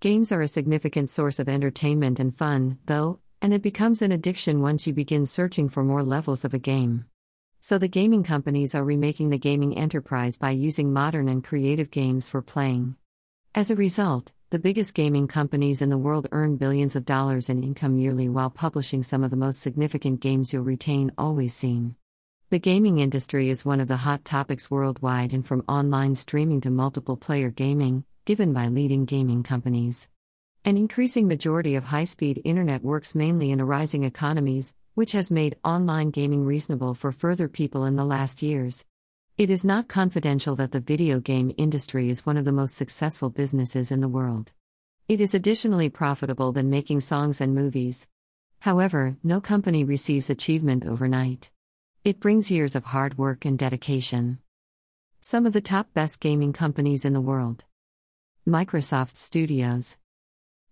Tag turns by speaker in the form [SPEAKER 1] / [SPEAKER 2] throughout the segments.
[SPEAKER 1] Games are a significant source of entertainment and fun, though, and it becomes an addiction once you begin searching for more levels of a game. So the gaming companies are remaking the gaming enterprise by using modern and creative games for playing. As a result, the biggest gaming companies in the world earn billions of dollars in income yearly while publishing some of the most significant games you'll retain always seen. The gaming industry is one of the hot topics worldwide and from online streaming to multiple player gaming, given by leading gaming companies. An increasing majority of high speed internet works mainly in arising economies, which has made online gaming reasonable for further people in the last years. It is not confidential that the video game industry is one of the most successful businesses in the world. It is additionally profitable than making songs and movies. However, no company receives achievement overnight. It brings years of hard work and dedication. Some of the top best gaming companies in the world. Microsoft Studios.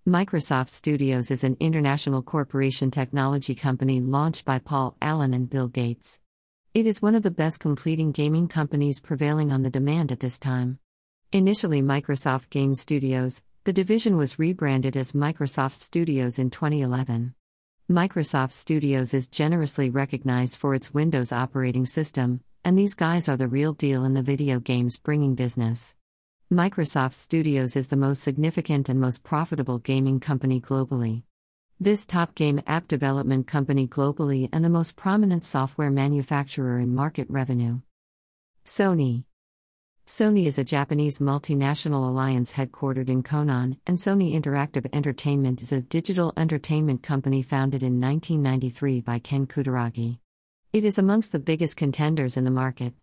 [SPEAKER 1] Microsoft Studios is an international corporation technology company launched by Paul Allen and Bill Gates. It is one of the best completing gaming companies prevailing on the demand at this time. Initially Microsoft Game Studios, the division was rebranded as Microsoft Studios in 2011. Microsoft Studios is generously recognized for its Windows operating system, and these guys are the real deal in the video games bringing business. Microsoft Studios is the most significant and most profitable gaming company globally. This top game app development company globally and the most prominent software manufacturer in market revenue. Sony Sony is a Japanese multinational alliance headquartered in Konan, and Sony Interactive Entertainment is a digital entertainment company founded in 1993 by Ken Kutaragi. It is amongst the biggest contenders in the market.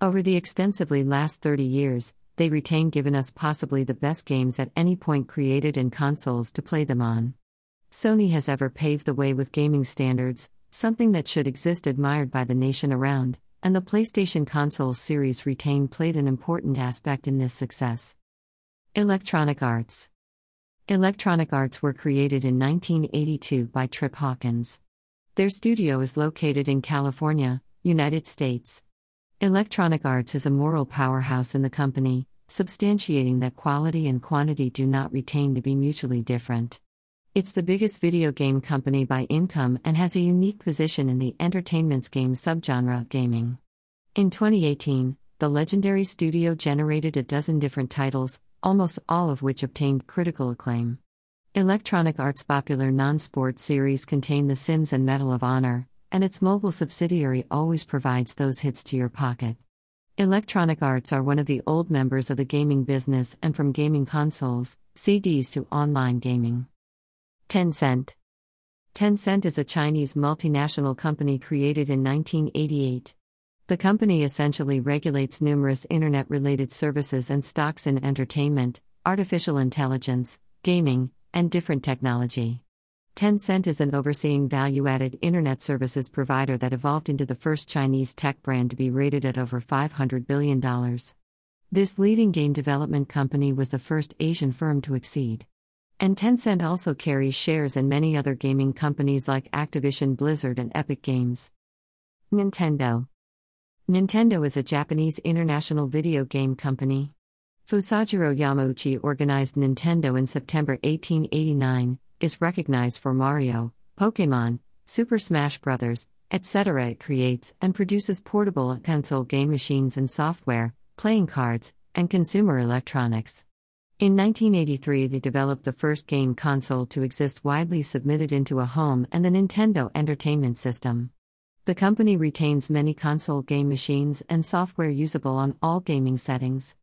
[SPEAKER 1] Over the extensively last 30 years, they retain given us possibly the best games at any point created and consoles to play them on. Sony has ever paved the way with gaming standards, something that should exist admired by the nation around, and the PlayStation console series retain played an important aspect in this success. Electronic Arts Electronic Arts were created in 1982 by Trip Hawkins. Their studio is located in California, United States. Electronic Arts is a moral powerhouse in the company, substantiating that quality and quantity do not retain to be mutually different. It's the biggest video game company by income and has a unique position in the entertainment's game subgenre of gaming. In 2018, the legendary studio generated a dozen different titles, almost all of which obtained critical acclaim. Electronic Arts' popular non sport series contain The Sims and Medal of Honor, and its mobile subsidiary always provides those hits to your pocket. Electronic Arts are one of the old members of the gaming business and from gaming consoles, CDs to online gaming. Tencent Tencent is a Chinese multinational company created in 1988. The company essentially regulates numerous internet related services and stocks in entertainment, artificial intelligence, gaming, and different technology. Tencent is an overseeing value added internet services provider that evolved into the first Chinese tech brand to be rated at over $500 billion. This leading game development company was the first Asian firm to exceed. And Tencent also carries shares in many other gaming companies like Activision Blizzard and Epic Games. Nintendo Nintendo is a Japanese international video game company. Fusajiro Yamauchi organized Nintendo in September 1889 is recognized for Mario, Pokemon, Super Smash Bros., etc. It creates and produces portable console game machines and software, playing cards, and consumer electronics. In 1983, they developed the first game console to exist widely submitted into a home and the Nintendo Entertainment System. The company retains many console game machines and software usable on all gaming settings.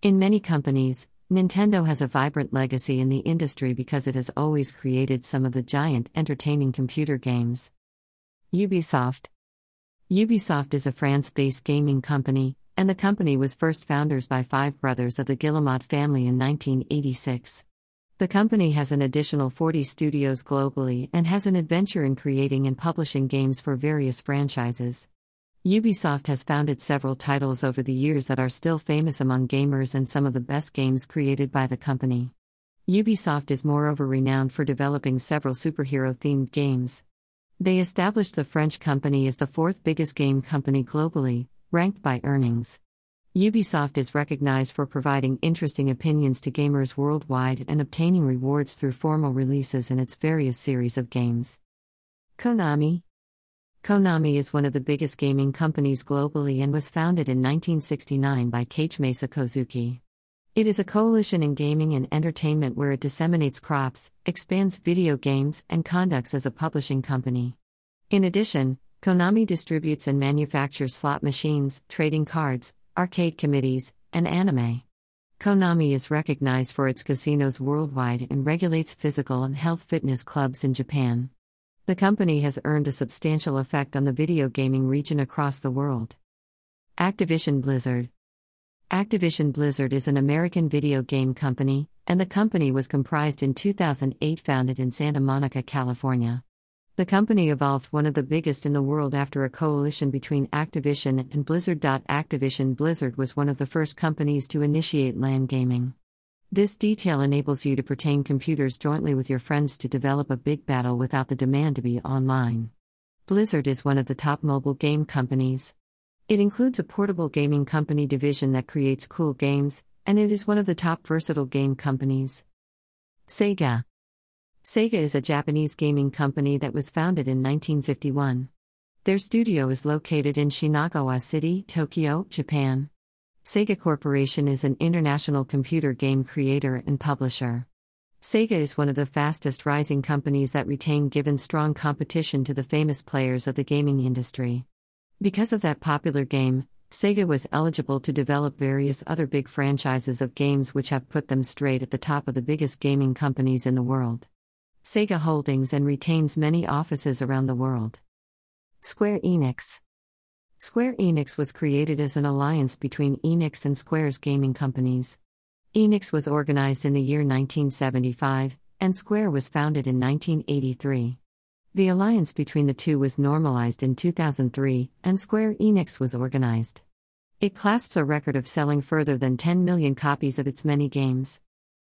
[SPEAKER 1] In many companies, Nintendo has a vibrant legacy in the industry because it has always created some of the giant entertaining computer games. Ubisoft Ubisoft is a France based gaming company, and the company was first founders by five brothers of the Guillemot family in 1986. The company has an additional 40 studios globally and has an adventure in creating and publishing games for various franchises. Ubisoft has founded several titles over the years that are still famous among gamers and some of the best games created by the company. Ubisoft is moreover renowned for developing several superhero themed games. They established the French company as the fourth biggest game company globally, ranked by earnings. Ubisoft is recognized for providing interesting opinions to gamers worldwide and obtaining rewards through formal releases in its various series of games. Konami Konami is one of the biggest gaming companies globally and was founded in 1969 by Keiichi Kozuki. It is a coalition in gaming and entertainment where it disseminates crops, expands video games, and conducts as a publishing company. In addition, Konami distributes and manufactures slot machines, trading cards, arcade committees, and anime. Konami is recognized for its casinos worldwide and regulates physical and health fitness clubs in Japan. The company has earned a substantial effect on the video gaming region across the world. Activision Blizzard Activision Blizzard is an American video game company, and the company was comprised in 2008 founded in Santa Monica, California. The company evolved one of the biggest in the world after a coalition between Activision and Blizzard. Activision Blizzard was one of the first companies to initiate LAN gaming. This detail enables you to pertain computers jointly with your friends to develop a big battle without the demand to be online. Blizzard is one of the top mobile game companies. It includes a portable gaming company division that creates cool games, and it is one of the top versatile game companies. Sega Sega is a Japanese gaming company that was founded in 1951. Their studio is located in Shinagawa City, Tokyo, Japan. Sega Corporation is an international computer game creator and publisher. Sega is one of the fastest rising companies that retain given strong competition to the famous players of the gaming industry. Because of that popular game, Sega was eligible to develop various other big franchises of games which have put them straight at the top of the biggest gaming companies in the world. Sega Holdings and retains many offices around the world. Square Enix Square Enix was created as an alliance between Enix and Square's gaming companies. Enix was organized in the year 1975, and Square was founded in 1983. The alliance between the two was normalized in 2003, and Square Enix was organized. It clasps a record of selling further than 10 million copies of its many games.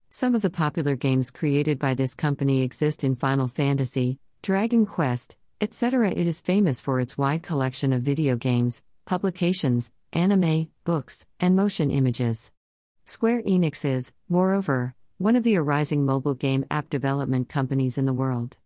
[SPEAKER 1] Some of the popular games created by this company exist in Final Fantasy, Dragon Quest, etc. It is famous for its wide collection of video games, publications, anime, books, and motion images. Square Enix is, moreover, one of the arising mobile game app development companies in the world.